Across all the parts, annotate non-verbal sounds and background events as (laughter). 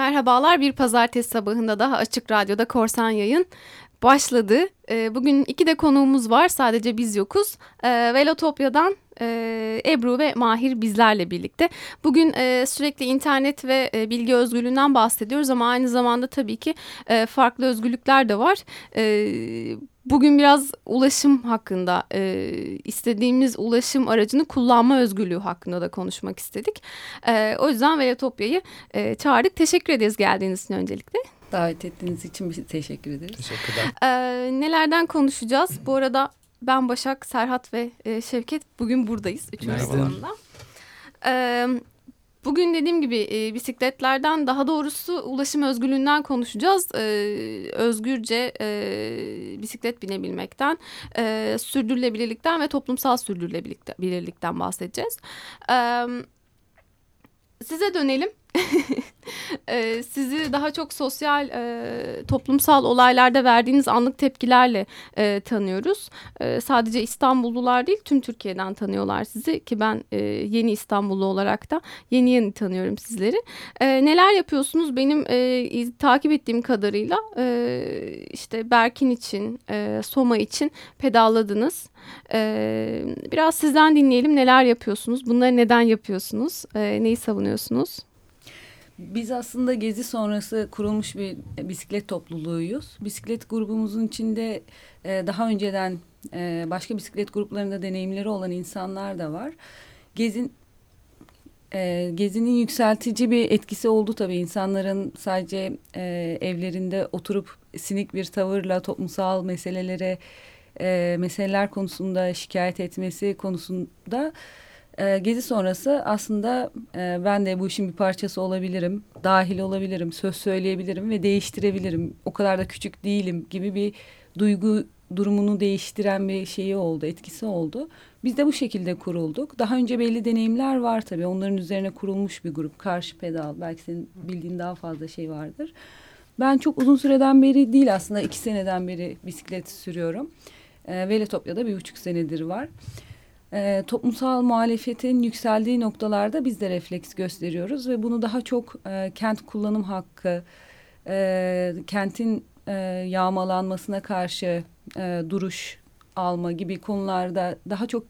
Merhabalar bir pazartesi sabahında daha Açık Radyo'da Korsan Yayın başladı. Ee, bugün iki de konuğumuz var sadece biz yokuz. Ee, Velotopya'dan e, Ebru ve Mahir bizlerle birlikte. Bugün e, sürekli internet ve e, bilgi özgürlüğünden bahsediyoruz ama aynı zamanda tabii ki farklı özgürlükler de var. Bugün biraz ulaşım hakkında, istediğimiz ulaşım aracını kullanma özgürlüğü hakkında da konuşmak istedik. O yüzden Velotopya'yı çağırdık. Teşekkür ederiz geldiğiniz için öncelikle. Davet ettiğiniz için teşekkür ederiz. Teşekkürler. Ee, nelerden konuşacağız? Bu arada ben Başak, Serhat ve e, Şevket bugün buradayız. Üçüncü sınıfında. Ee, bugün dediğim gibi e, bisikletlerden daha doğrusu ulaşım özgürlüğünden konuşacağız. Ee, özgürce e, bisiklet binebilmekten, e, sürdürülebilirlikten ve toplumsal sürdürülebilirlikten bahsedeceğiz. Ee, size dönelim. (laughs) Ee, sizi daha çok sosyal e, toplumsal olaylarda verdiğiniz anlık tepkilerle e, tanıyoruz. E, sadece İstanbullular değil tüm Türkiye'den tanıyorlar sizi ki ben yeni İstanbullu olarak da yeni yeni tanıyorum sizleri. Neler yapıyorsunuz benim takip ettiğim kadarıyla işte Berkin için Soma için pedalladınız. Biraz sizden dinleyelim neler yapıyorsunuz bunları neden yapıyorsunuz neyi savunuyorsunuz? Biz aslında gezi sonrası kurulmuş bir bisiklet topluluğuyuz. Bisiklet grubumuzun içinde e, daha önceden e, başka bisiklet gruplarında deneyimleri olan insanlar da var. Gezin e, gezinin yükseltici bir etkisi oldu tabii. insanların sadece e, evlerinde oturup sinik bir tavırla toplumsal meselelere e, meseleler konusunda şikayet etmesi konusunda e, gezi sonrası aslında e, ben de bu işin bir parçası olabilirim, dahil olabilirim, söz söyleyebilirim ve değiştirebilirim. O kadar da küçük değilim gibi bir duygu durumunu değiştiren bir şeyi oldu, etkisi oldu. Biz de bu şekilde kurulduk. Daha önce belli deneyimler var tabii. Onların üzerine kurulmuş bir grup. Karşı pedal. Belki senin bildiğin daha fazla şey vardır. Ben çok uzun süreden beri değil aslında iki seneden beri bisiklet sürüyorum. E, Veletopya'da bir buçuk senedir var e, toplumsal muhalefetin yükseldiği noktalarda biz de refleks gösteriyoruz ve bunu daha çok e, kent kullanım hakkı, e, kentin e, yağmalanmasına karşı e, duruş alma gibi konularda daha çok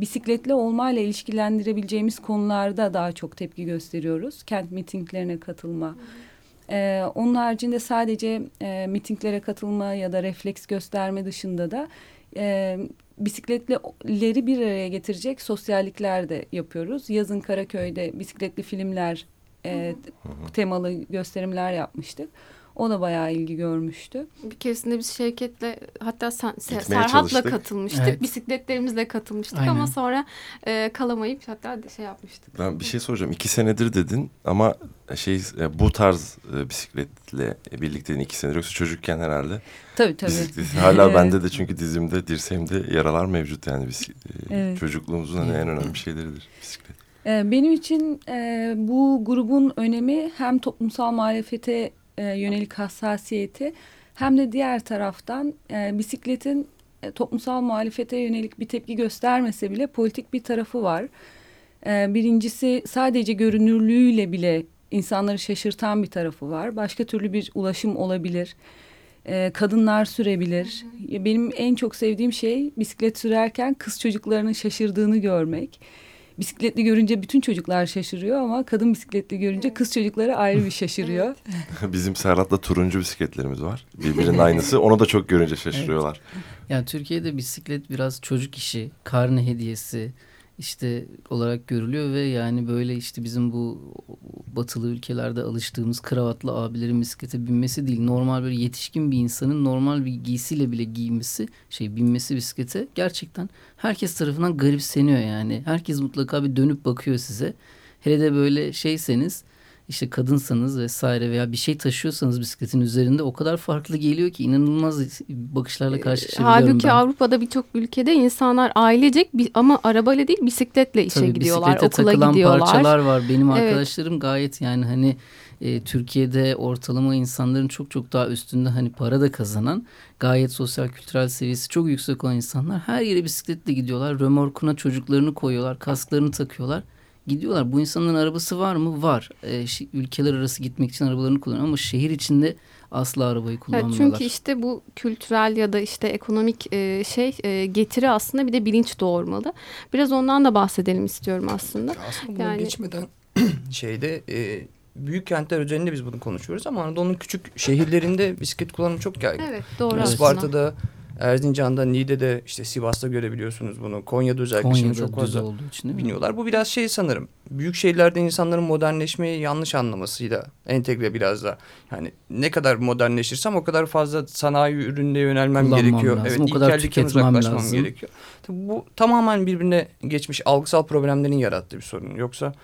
bisikletli olmayla ilişkilendirebileceğimiz konularda daha çok tepki gösteriyoruz. Kent mitinglerine katılma. Ee, onun haricinde sadece e, mitinglere katılma ya da refleks gösterme dışında da e, bisikletlileri bir araya getirecek sosyallikler de yapıyoruz. Yazın Karaköy'de bisikletli filmler e, temalı gösterimler yapmıştık. O da bayağı ilgi görmüştü. Bir keresinde biz Şevket'le hatta sen, Serhat'la katılmıştık. Evet. Bisikletlerimizle katılmıştık Aynen. ama sonra e, kalamayıp hatta şey yapmıştık. Ben bir şey soracağım. İki senedir dedin ama şey e, bu tarz e, bisikletle birlikte iki senedir yoksa çocukken herhalde. Tabii tabii. Bisiklet, hala evet. bende de çünkü dizimde dirseğimde yaralar mevcut yani bisiklet. Evet. Çocukluğumuzun hani en önemli şeyleridir bisiklet. E, benim için e, bu grubun önemi hem toplumsal muhalefete e, yönelik hassasiyeti hem de diğer taraftan e, bisikletin e, toplumsal muhalefete yönelik bir tepki göstermese bile politik bir tarafı var. E, birincisi sadece görünürlüğüyle bile insanları şaşırtan bir tarafı var. Başka türlü bir ulaşım olabilir. E, kadınlar sürebilir. Benim en çok sevdiğim şey bisiklet sürerken kız çocuklarının şaşırdığını görmek bisikletli görünce bütün çocuklar şaşırıyor ama kadın bisikletli görünce evet. kız çocukları ayrı bir (laughs) şaşırıyor. (laughs) Bizim Serhat'la turuncu bisikletlerimiz var. Birbirinin aynısı. Onu da çok görünce şaşırıyorlar. Evet. Yani Türkiye'de bisiklet biraz çocuk işi, karne hediyesi işte olarak görülüyor ve yani böyle işte bizim bu batılı ülkelerde alıştığımız kravatlı abilerin bisiklete binmesi değil. Normal böyle yetişkin bir insanın normal bir giysiyle bile giymesi şey binmesi bisiklete gerçekten herkes tarafından garipseniyor yani. Herkes mutlaka bir dönüp bakıyor size. Hele de böyle şeyseniz işte kadınsanız vesaire veya bir şey taşıyorsanız bisikletin üzerinde o kadar farklı geliyor ki inanılmaz bakışlarla karşılaşabiliyorum Halbuki ben. Avrupa'da birçok ülkede insanlar ailecek ama arabayla değil bisikletle işe Tabii, gidiyorlar, okula takılan gidiyorlar. parçalar var. Benim evet. arkadaşlarım gayet yani hani e, Türkiye'de ortalama insanların çok çok daha üstünde hani para da kazanan gayet sosyal kültürel seviyesi çok yüksek olan insanlar her yere bisikletle gidiyorlar. Römorkuna çocuklarını koyuyorlar, kasklarını takıyorlar gidiyorlar. Bu insanların arabası var mı? Var. E, ülkeler arası gitmek için arabalarını kullanıyor ama şehir içinde asla arabayı kullanmıyorlar. Evet, çünkü işte bu kültürel ya da işte ekonomik e, şey e, getiri aslında bir de bilinç doğurmalı. Biraz ondan da bahsedelim istiyorum aslında. Aslında bunu yani... geçmeden (clears throat) şeyde e, büyük kentler üzerinde biz bunu konuşuyoruz ama Anadolu'nun küçük şehirlerinde bisiklet kullanımı çok yaygın. Evet doğru Isparta'da, Erzincan'da, Niğde'de, işte Sivas'ta görebiliyorsunuz bunu. Konya'da özellikle Konya'da şimdi çok fazla için, biniyorlar. Bu biraz şey sanırım. Büyük şehirlerde insanların modernleşmeyi yanlış anlamasıyla entegre biraz da. Yani ne kadar modernleşirsem o kadar fazla sanayi ürününe yönelmem Kullanmam gerekiyor. Lazım, evet, o kadar tüketmem lazım. gerekiyor. Tabii bu tamamen birbirine geçmiş algısal problemlerin yarattığı bir sorun. Yoksa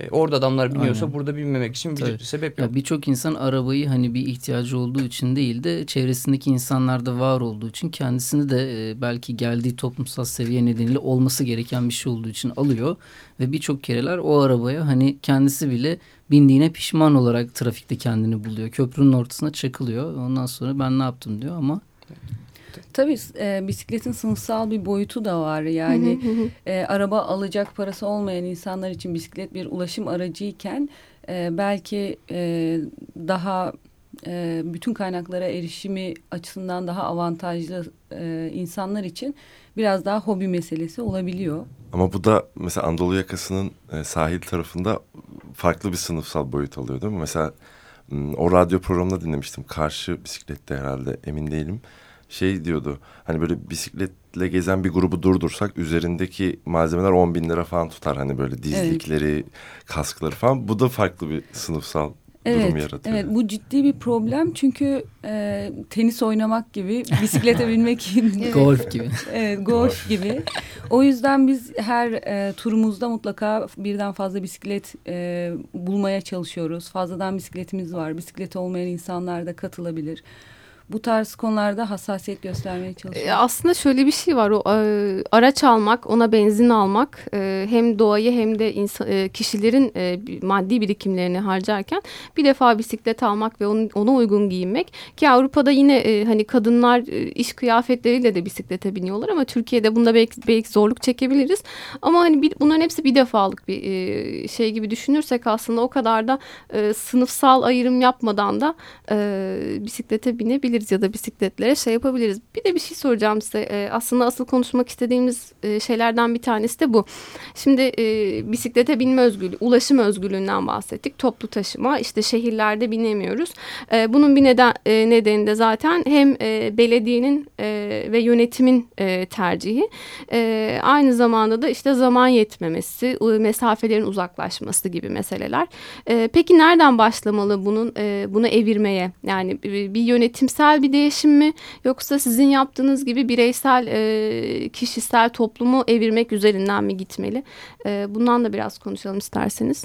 e, orada adamlar biniyorsa Aynen. burada binmemek için bir Tabii. sebep yok. Birçok insan arabayı hani bir ihtiyacı olduğu için değil de çevresindeki insanlarda var olduğu için kendisini de e, belki geldiği toplumsal seviye nedeniyle olması gereken bir şey olduğu için alıyor. Ve birçok kereler o arabaya hani kendisi bile bindiğine pişman olarak trafikte kendini buluyor. Köprünün ortasına çakılıyor. Ondan sonra ben ne yaptım diyor ama Tabii e, bisikletin sınıfsal bir boyutu da var. Yani e, araba alacak parası olmayan insanlar için bisiklet bir ulaşım aracıyken e, belki e, daha e, bütün kaynaklara erişimi açısından daha avantajlı e, insanlar için biraz daha hobi meselesi olabiliyor. Ama bu da mesela Anadolu yakasının e, sahil tarafında farklı bir sınıfsal boyut alıyor değil mi? Mesela o radyo programında dinlemiştim. Karşı bisiklette herhalde emin değilim şey diyordu. Hani böyle bisikletle gezen bir grubu durdursak üzerindeki malzemeler 10 bin lira falan tutar. Hani böyle dizlikleri, evet. kaskları falan. Bu da farklı bir sınıfsal evet, durum yaratıyor. Evet bu ciddi bir problem çünkü e, tenis oynamak gibi bisiklete binmek (laughs) evet. golf gibi. Evet golf gibi. O yüzden biz her e, turumuzda mutlaka birden fazla bisiklet e, bulmaya çalışıyoruz. Fazladan bisikletimiz var. Bisiklet olmayan insanlar da katılabilir bu tarz konularda hassasiyet göstermeye çalışıyoruz. Aslında şöyle bir şey var. O e, araç almak, ona benzin almak e, hem doğayı hem de insan, e, kişilerin e, maddi birikimlerini harcarken bir defa bisiklet almak ve onun, ona uygun giyinmek ki Avrupa'da yine e, hani kadınlar e, iş kıyafetleriyle de bisiklete biniyorlar ama Türkiye'de bunda belki, belki zorluk çekebiliriz. Ama hani bir, bunların hepsi bir defalık bir e, şey gibi düşünürsek aslında o kadar da e, sınıfsal ayrım yapmadan da e, bisiklete binebiliriz yapabiliriz ya da bisikletlere şey yapabiliriz. Bir de bir şey soracağım size. E, aslında asıl konuşmak istediğimiz e, şeylerden bir tanesi de bu. Şimdi e, bisiklete binme özgürlüğü, ulaşım özgürlüğünden bahsettik. Toplu taşıma işte şehirlerde binemiyoruz. E, bunun bir neden e, nedeni de zaten hem e, belediyenin e, ve yönetimin e, tercihi. E, aynı zamanda da işte zaman yetmemesi, mesafelerin uzaklaşması gibi meseleler. E, peki nereden başlamalı bunun e, bunu evirmeye? Yani bir yönetimsel küresel bir değişim mi yoksa sizin yaptığınız gibi bireysel e, kişisel toplumu evirmek üzerinden mi gitmeli? E, bundan da biraz konuşalım isterseniz.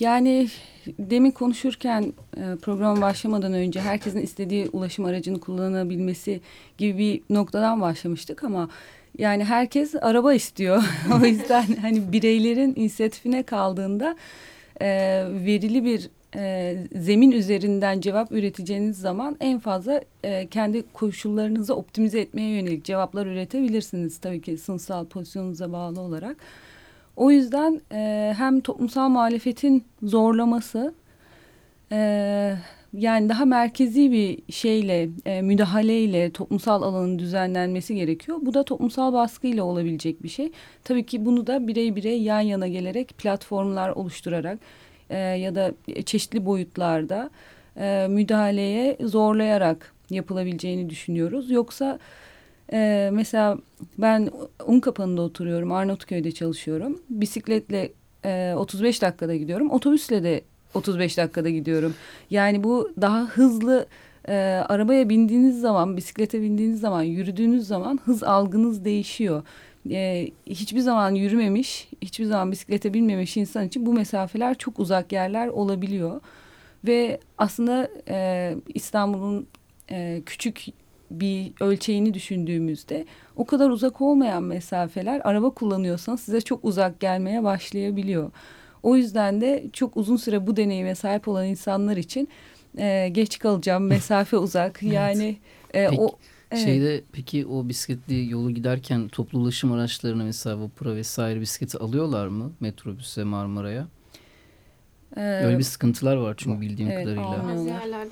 Yani demin konuşurken programa başlamadan önce herkesin istediği ulaşım aracını kullanabilmesi gibi bir noktadan başlamıştık ama yani herkes araba istiyor. (laughs) o yüzden hani bireylerin inisiyatifine kaldığında verili bir e, zemin üzerinden cevap üreteceğiniz zaman en fazla e, kendi koşullarınızı optimize etmeye yönelik cevaplar üretebilirsiniz. Tabii ki sınıfsal pozisyonunuza bağlı olarak. O yüzden e, hem toplumsal muhalefetin zorlaması e, yani daha merkezi bir şeyle e, müdahaleyle toplumsal alanın düzenlenmesi gerekiyor. Bu da toplumsal baskıyla olabilecek bir şey. Tabii ki bunu da birey birey yan yana gelerek platformlar oluşturarak e, ya da çeşitli boyutlarda e, müdahaleye zorlayarak yapılabileceğini düşünüyoruz. Yoksa e, mesela ben Unkapanı'nda oturuyorum, Arnavutköy'de çalışıyorum. Bisikletle e, 35 dakikada gidiyorum, otobüsle de 35 dakikada gidiyorum. Yani bu daha hızlı e, arabaya bindiğiniz zaman, bisiklete bindiğiniz zaman, yürüdüğünüz zaman hız algınız değişiyor e, hiçbir zaman yürümemiş, hiçbir zaman bisiklete binmemiş insan için bu mesafeler çok uzak yerler olabiliyor. Ve aslında e, İstanbul'un e, küçük bir ölçeğini düşündüğümüzde o kadar uzak olmayan mesafeler araba kullanıyorsanız size çok uzak gelmeye başlayabiliyor. O yüzden de çok uzun süre bu deneyime sahip olan insanlar için e, geç kalacağım, mesafe uzak. (laughs) Yani evet. e, Peki. o Evet. Şeyde peki o bisikletli yolu giderken toplu ulaşım araçlarına mesela vapura vesaire bisikleti alıyorlar mı metrobüse Marmara'ya? Ee, Öyle bir sıkıntılar var çünkü bildiğim evet, kadarıyla.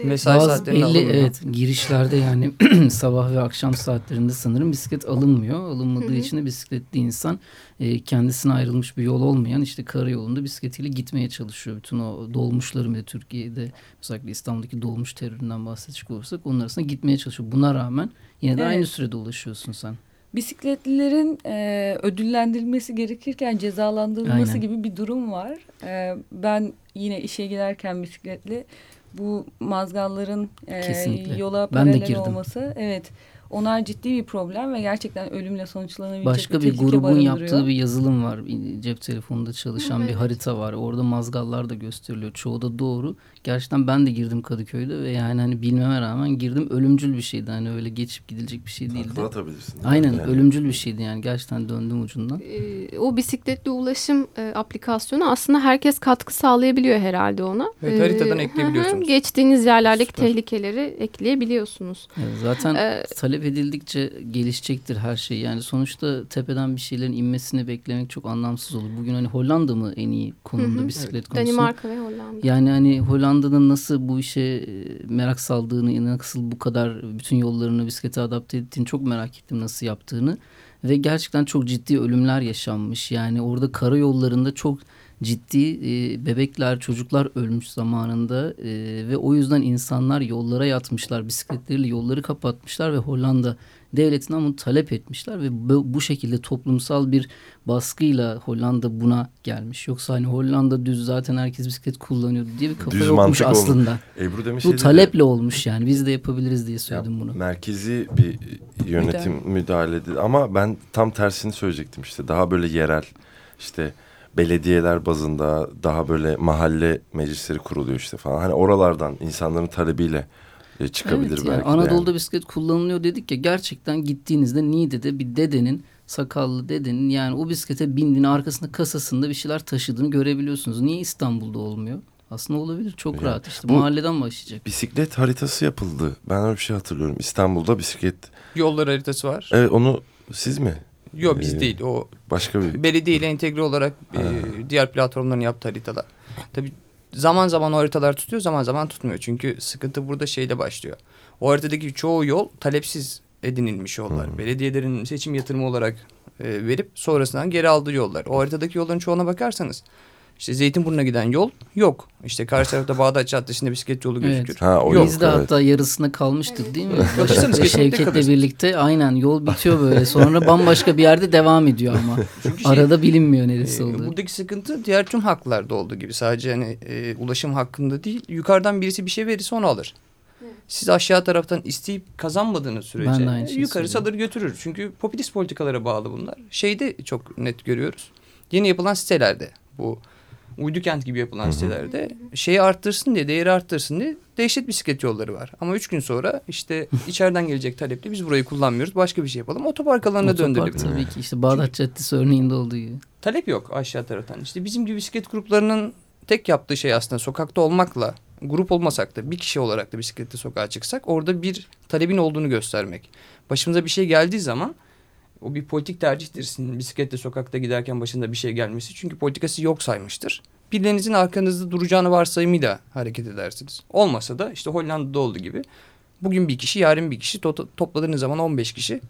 Mesai Bazı belli evet girişlerde yani (clears throat) sabah ve akşam saatlerinde sanırım bisiklet alınmıyor. Alınmadığı için de bisikletli insan e, kendisine ayrılmış bir yol olmayan işte karayolunda bisikletiyle gitmeye çalışıyor. Bütün o dolmuşları ve Türkiye'de özellikle İstanbul'daki dolmuş teröründen bahsedecek olursak onun arasında gitmeye çalışıyor. Buna rağmen yine de evet. aynı sürede ulaşıyorsun sen bisikletlilerin e, ödüllendirilmesi gerekirken cezalandırılması Aynen. gibi bir durum var. E, ben yine işe giderken bisikletli bu mazgalların e, yola paralel olması evet onlar ciddi bir problem ve gerçekten ölümle sonuçlanabilecek Başka bir, bir grubun yaptığı bir yazılım var. Cep telefonunda çalışan evet. bir harita var. Orada mazgallar da gösteriliyor. Çoğu da doğru. Gerçekten ben de girdim Kadıköy'de ve yani hani bilmeme rağmen girdim. Ölümcül bir şeydi. Hani öyle geçip gidilecek bir şey değildi. Takla atabilirsin. Aynen yani. ölümcül bir şeydi yani. Gerçekten döndüm ucundan. Ee, o bisikletli ulaşım e, aplikasyonu aslında herkes katkı sağlayabiliyor herhalde ona. Evet haritadan ee, ekleyebiliyorsunuz. Geçtiğiniz yerlerdeki Süper. tehlikeleri ekleyebiliyorsunuz. Evet, zaten ee, talep talep edildikçe gelişecektir her şey. Yani sonuçta tepeden bir şeylerin inmesini beklemek çok anlamsız olur. Bugün hani Hollanda mı en iyi konumda hı hı. bisiklet evet. konusu? Danimarka ve Hollanda. Yani hani Hollanda'nın nasıl bu işe e, merak saldığını, nasıl bu kadar bütün yollarını bisiklete adapte ettiğini çok merak ettim nasıl yaptığını. Ve gerçekten çok ciddi ölümler yaşanmış. Yani orada karayollarında çok ciddi e, bebekler, çocuklar ölmüş zamanında e, ve o yüzden insanlar yollara yatmışlar, bisikletleriyle yolları kapatmışlar ve Hollanda devletine bunu talep etmişler ve bu, bu şekilde toplumsal bir baskıyla Hollanda buna gelmiş. Yoksa hani Hollanda düz zaten herkes bisiklet kullanıyordu diye bir kafa düz yokmuş aslında. Ebru demiş bu taleple de, olmuş yani biz de yapabiliriz diye söyledim bunu. Merkezi bir yönetim müdahale edildi ama ben tam tersini söyleyecektim işte daha böyle yerel işte belediyeler bazında daha böyle mahalle meclisleri kuruluyor işte falan. Hani oralardan insanların talebiyle e, çıkabilir evet, belki. Yani Anadolu'da yani. bisiklet kullanılıyor dedik ya gerçekten gittiğinizde Niğde'de bir dedenin sakallı dedenin yani o bisiklete bindiğini arkasında kasasında bir şeyler taşıdığını görebiliyorsunuz. Niye İstanbul'da olmuyor? Aslında olabilir çok yani, rahat işte mahalleden başlayacak. Bisiklet haritası yapıldı. Ben öyle bir şey hatırlıyorum. İstanbul'da bisiklet yollar haritası var. Evet onu siz mi Yok biz ee, değil. O başka bir belediye ile entegre olarak e, diğer platformların yaptığı haritalar. Tabii zaman zaman o haritalar tutuyor, zaman zaman tutmuyor. Çünkü sıkıntı burada şeyle başlıyor. O haritadaki çoğu yol talepsiz edinilmiş yollar. Hmm. Belediyelerin seçim yatırımı olarak e, verip sonrasından geri aldığı yollar. O haritadaki yolların çoğuna bakarsanız işte Zeytinburnu'na giden yol yok. İşte karşı tarafta Bağdat Caddesi'nde bisiklet yolu gözükür. Evet. Ha, o yok. Biz de evet. hatta yarısında kalmıştık değil mi? (laughs) işte Şevket'le birlikte aynen yol bitiyor böyle. Sonra bambaşka bir yerde devam ediyor ama. (laughs) Çünkü şey, Arada bilinmiyor neresi e, olduğu. Buradaki sıkıntı diğer tüm haklarda olduğu gibi. Sadece hani e, ulaşım hakkında değil. Yukarıdan birisi bir şey verirse onu alır. Siz aşağı taraftan isteyip kazanmadığınız sürece yukarı salır götürür. Çünkü popülist politikalara bağlı bunlar. Şeyde çok net görüyoruz. Yeni yapılan sitelerde bu uydu kent gibi yapılan Hı-hı. sitelerde şeyi arttırsın diye, değeri arttırsın diye dehşet bisiklet yolları var. Ama üç gün sonra işte (laughs) içeriden gelecek taleple biz burayı kullanmıyoruz. Başka bir şey yapalım. Otopark alanına Otopark döndürelim. tabii ki işte Bağdat Caddesi örneğinde olduğu gibi. Talep yok aşağı taraftan. İşte bizim gibi bisiklet gruplarının tek yaptığı şey aslında sokakta olmakla grup olmasak da bir kişi olarak da bisikletle sokağa çıksak orada bir talebin olduğunu göstermek. Başımıza bir şey geldiği zaman o bir politik tercihtir. Sizin bisikletle sokakta giderken başında bir şey gelmesi. Çünkü politikası yok saymıştır. Birinizin arkanızda duracağını varsayımıyla hareket edersiniz. Olmasa da işte Hollanda'da olduğu gibi bugün bir kişi yarın bir kişi to topladığınız zaman 15 kişi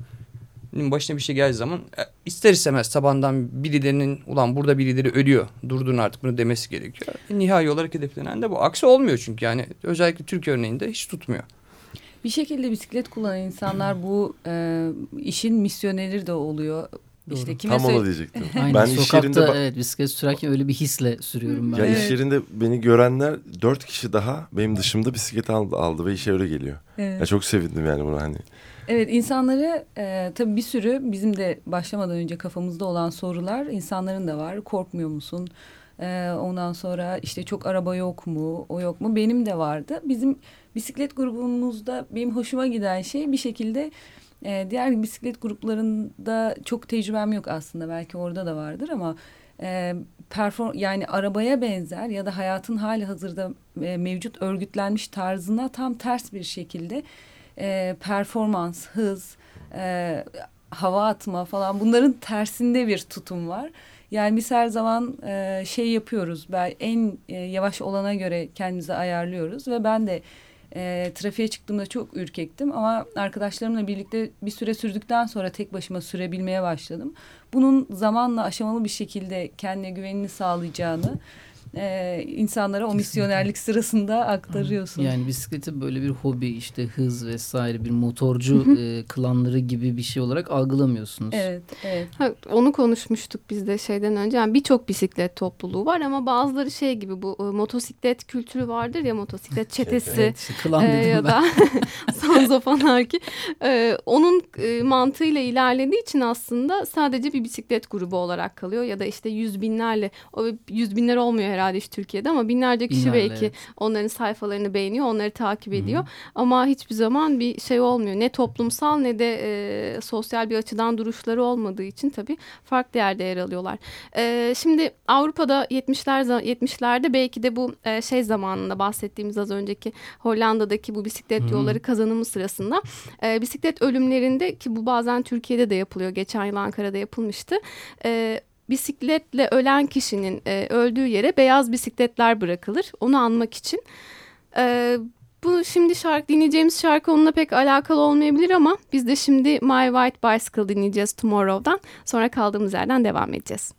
başına bir şey geldiği zaman e, ister istemez tabandan birilerinin ulan burada birileri ölüyor durdurun artık bunu demesi gerekiyor. E, nihai olarak hedeflenen de bu. Aksi olmuyor çünkü yani özellikle Türk örneğinde hiç tutmuyor. Bir şekilde bisiklet kullanan insanlar bu e, işin misyoneri de oluyor. Doğru. İşte kime Tam onu diyecektim. (laughs) Aynen. Ben Sokakta, iş yerinde evet bisiklet sürerken öyle bir hisle sürüyorum ben. Ya evet. iş yerinde beni görenler dört kişi daha benim dışımda bisiklet aldı, aldı ve işe öyle geliyor. Evet. Ya çok sevindim yani bunu hani. Evet insanları e, tabii bir sürü bizim de başlamadan önce kafamızda olan sorular insanların da var. Korkmuyor musun? E, ondan sonra işte çok araba yok mu? O yok mu? Benim de vardı. Bizim bisiklet grubumuzda benim hoşuma giden şey bir şekilde e, diğer bisiklet gruplarında çok tecrübem yok aslında. Belki orada da vardır ama e, perform yani arabaya benzer ya da hayatın hali hazırda e, mevcut örgütlenmiş tarzına tam ters bir şekilde performans, hız, hava atma falan bunların tersinde bir tutum var. Yani biz her zaman e, şey yapıyoruz. Ben en e, yavaş olana göre kendimizi ayarlıyoruz ve ben de e, trafiğe çıktığımda çok ürkektim ama arkadaşlarımla birlikte bir süre sürdükten sonra tek başıma sürebilmeye başladım. Bunun zamanla aşamalı bir şekilde kendine güvenini sağlayacağını e, insanlara o misyonerlik sırasında aktarıyorsun. Yani bisikleti böyle bir hobi işte hız vesaire bir motorcu e, klanları gibi bir şey olarak algılamıyorsunuz. Evet, evet. Ha, onu konuşmuştuk biz de şeyden önce. Yani birçok bisiklet topluluğu var ama bazıları şey gibi bu e, motosiklet kültürü vardır ya motosiklet çetesi evet, işte klan e, ya da (laughs) Sanzofanarki. E, onun e, mantığıyla ilerlediği için aslında sadece bir bisiklet grubu olarak kalıyor ya da işte yüz binlerle o yüz binler olmuyor herhalde işte Türkiye'de ama binlerce kişi Binlerle, belki evet. onların sayfalarını beğeniyor, onları takip ediyor. Hı-hı. Ama hiçbir zaman bir şey olmuyor. Ne toplumsal ne de e, sosyal bir açıdan duruşları olmadığı için tabii farklı yerde yer alıyorlar. E, şimdi Avrupa'da 70'ler 70'lerde belki de bu e, şey zamanında bahsettiğimiz az önceki Hollanda'daki bu bisiklet Hı-hı. yolları kazanımı sırasında e, bisiklet ölümlerinde ki bu bazen Türkiye'de de yapılıyor. Geçen yıl Ankara'da yapılmıştı. E, bisikletle ölen kişinin e, öldüğü yere beyaz bisikletler bırakılır. Onu anmak için. E, bu şimdi şarkı dinleyeceğimiz şarkı onunla pek alakalı olmayabilir ama biz de şimdi My White Bicycle dinleyeceğiz Tomorrow'dan. Sonra kaldığımız yerden devam edeceğiz.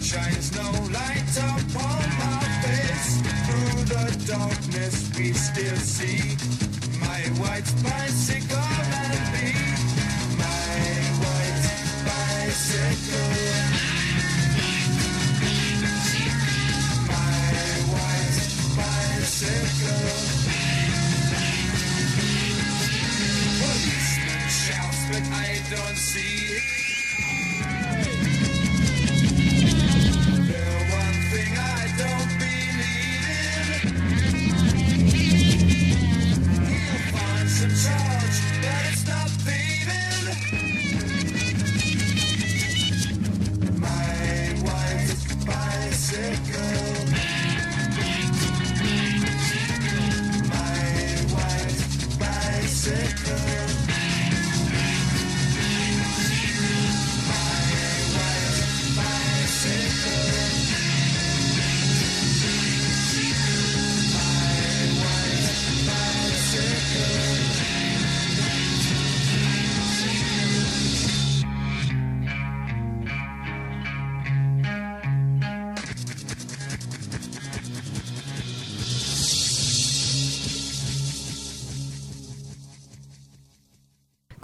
shines no light upon my face. Through the darkness, we still see my white bicycle. second.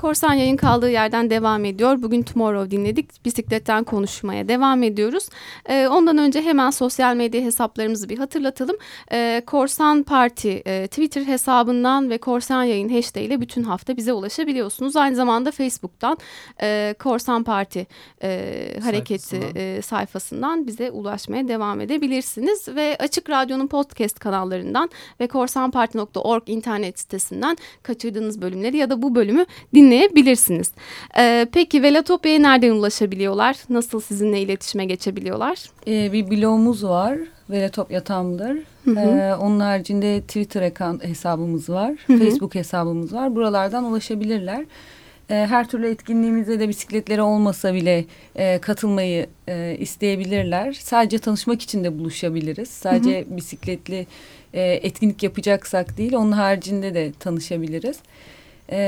Korsan yayın kaldığı yerden devam ediyor. Bugün Tomorrow dinledik. Bisikletten konuşmaya devam ediyoruz. E, ondan önce hemen sosyal medya hesaplarımızı bir hatırlatalım. E, Korsan Parti e, Twitter hesabından ve Korsan Yayın hashtag ile bütün hafta bize ulaşabiliyorsunuz. Aynı zamanda Facebook'tan e, Korsan Parti e, hareketi sayfasından. E, sayfasından bize ulaşmaya devam edebilirsiniz. Ve Açık Radyo'nun podcast kanallarından ve korsanparti.org internet sitesinden kaçırdığınız bölümleri ya da bu bölümü dinleyebilirsiniz. Ee, peki Velatopya'ya nereden ulaşabiliyorlar? Nasıl sizinle iletişime geçebiliyorlar? Ee, bir blogumuz var. Velatopya Tumblr. Ee, onun haricinde Twitter hesabımız var. Hı hı. Facebook hesabımız var. Buralardan ulaşabilirler. Her türlü etkinliğimize de bisikletleri olmasa bile e, katılmayı e, isteyebilirler. Sadece tanışmak için de buluşabiliriz. Sadece hı hı. bisikletli e, etkinlik yapacaksak değil, onun haricinde de tanışabiliriz. E,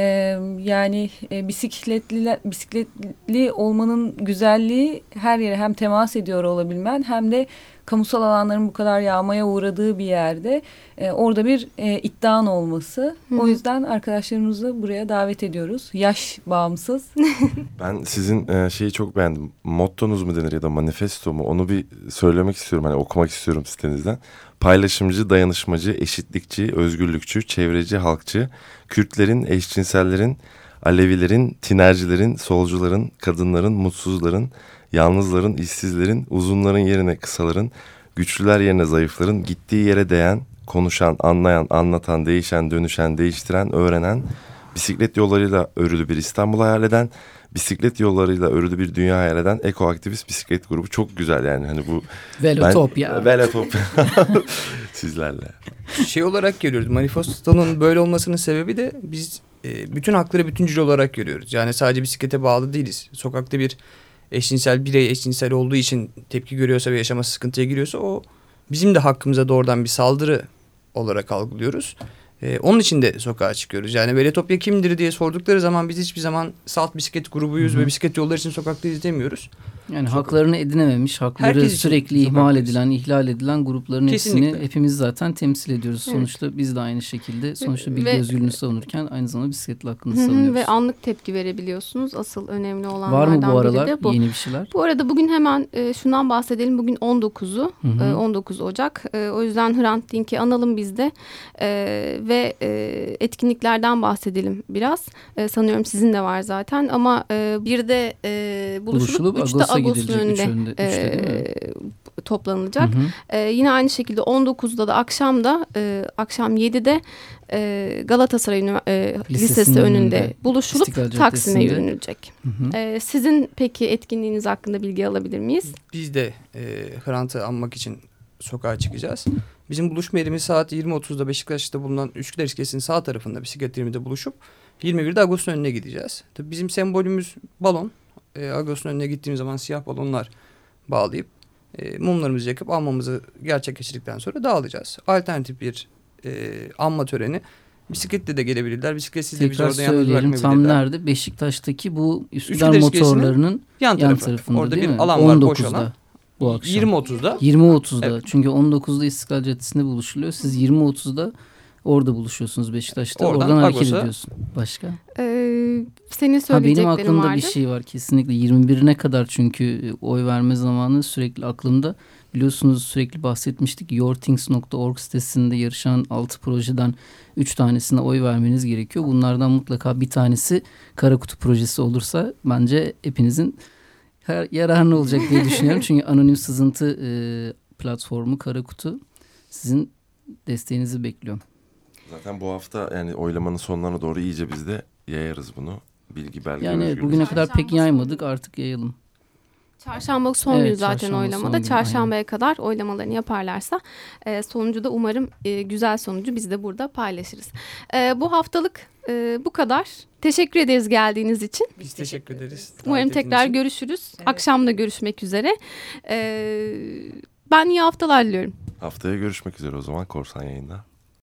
yani e, bisikletli bisikletli olmanın güzelliği her yere hem temas ediyor olabilmen hem de kamusal alanların bu kadar yağmaya uğradığı bir yerde e, orada bir e, iddian olması. Hı. O yüzden arkadaşlarımızı buraya davet ediyoruz. Yaş bağımsız. (laughs) ben sizin e, şeyi çok beğendim. Mottonuz mu denir ya da manifesto mu? Onu bir söylemek istiyorum. Hani okumak istiyorum sitenizden. Paylaşımcı, dayanışmacı, eşitlikçi, özgürlükçü, çevreci, halkçı, Kürtlerin, eşcinsellerin, Alevilerin, tinercilerin, solcuların, kadınların, mutsuzların, Yalnızların, işsizlerin, uzunların yerine kısaların, güçlüler yerine zayıfların, gittiği yere değen, konuşan, anlayan, anlatan, değişen, dönüşen, değiştiren, öğrenen, bisiklet yollarıyla örülü bir İstanbul hayal eden, bisiklet yollarıyla örülü bir dünya hayal eden ekoaktivist bisiklet grubu çok güzel yani hani bu Velotopya. Ben, Velotopya (laughs) sizlerle. Şey olarak görüyoruz manifestonun böyle olmasının sebebi de biz e, bütün hakları bütüncül olarak görüyoruz. Yani sadece bisiklete bağlı değiliz. Sokakta bir eşcinsel birey eşcinsel olduğu için tepki görüyorsa ve yaşama sıkıntıya giriyorsa o bizim de hakkımıza doğrudan bir saldırı olarak algılıyoruz. Ee, onun için de sokağa çıkıyoruz. Yani Veletopya kimdir diye sordukları zaman biz hiçbir zaman salt bisiklet grubuyuz Hı -hı. ve bisiklet yolları için sokaktayız demiyoruz. Yani Sokak. haklarını edinememiş, hakları sürekli ihmal edilen, ihlal edilen grupların Kesinlikle. hepsini hepimiz zaten temsil ediyoruz. Evet. Sonuçta biz de aynı şekilde sonuçta bilgi ve, özgürlüğünü savunurken aynı zamanda bisikletli hakkını savunuyoruz. Ve anlık tepki verebiliyorsunuz. Asıl önemli olanlardan Var mı bu aralar de bu. yeni bir şeyler? Bu arada bugün hemen e, şundan bahsedelim. Bugün 19'u, e, 19 Ocak. E, o yüzden Hrant Dink'i analım biz de. E, ve e, etkinliklerden bahsedelim biraz. E, sanıyorum sizin de var zaten ama e, bir de e, buluşulup, buluşulup 3'te Ağustos'un önünde, önünde e, toplanılacak. Hı hı. E, yine aynı şekilde 19'da da akşamda e, akşam 7'de e, Galatasaray e, Lisesi önünde, önünde buluşulup Taksim'e yürünülecek. Hı hı. E, sizin peki etkinliğiniz hakkında bilgi alabilir miyiz? Biz de e, Hrant'ı anmak için sokağa çıkacağız. Bizim buluşma yerimiz saat 20.30'da Beşiktaş'ta bulunan Üsküdar İskelesi'nin sağ tarafında bisiklet yerimizde buluşup 21'de Agos'un önüne gideceğiz. Tabii bizim sembolümüz balon e, Agos'un önüne gittiğimiz zaman siyah balonlar bağlayıp e, mumlarımızı yakıp almamızı gerçekleştirdikten sonra dağılacağız. Alternatif bir e, anma töreni bisikletle de gelebilirler. Bisikletsiz de biz orada yalnız bırakmayabilirler. Tam nerede? Beşiktaş'taki bu Üsküdar motorlarının yan, tarafı. yan tarafında Orada değil bir mi? alan var boş alan. Bu akşam. 20.30'da. 20.30'da. Evet. Çünkü 19'da İstiklal Caddesi'nde buluşuluyor. Siz 20.30'da Orada buluşuyorsunuz Beşiktaş'ta. Oradan, Oradan hareket Agos'a. ediyorsun. Başka? Ee, senin söyleyeceklerin ha, Benim aklımda vardı. bir şey var kesinlikle. 21'ine kadar çünkü e, oy verme zamanı sürekli aklımda. Biliyorsunuz sürekli bahsetmiştik. yourthings.org sitesinde yarışan 6 projeden 3 tanesine oy vermeniz gerekiyor. Bunlardan mutlaka bir tanesi Kara Kutu projesi olursa bence hepinizin her yararlı olacak diye (laughs) düşünüyorum. Çünkü anonim sızıntı e, platformu Kara Kutu sizin desteğinizi bekliyorum. Zaten bu hafta yani oylamanın sonlarına doğru iyice biz de yayarız bunu. Bilgi belge Yani evet, bugüne kadar pek yaymadık artık yayalım. Çarşamba son evet, gün zaten oylamada. Çarşambaya aynen. kadar oylamalarını yaparlarsa e, sonucu da umarım e, güzel sonucu biz de burada paylaşırız. E, bu haftalık e, bu kadar. Teşekkür ederiz geldiğiniz için. Biz teşekkür ederiz. Umarım tekrar için. görüşürüz. Evet. Akşam da görüşmek üzere. E, ben iyi haftalar diliyorum. Haftaya görüşmek üzere o zaman Korsan yayında.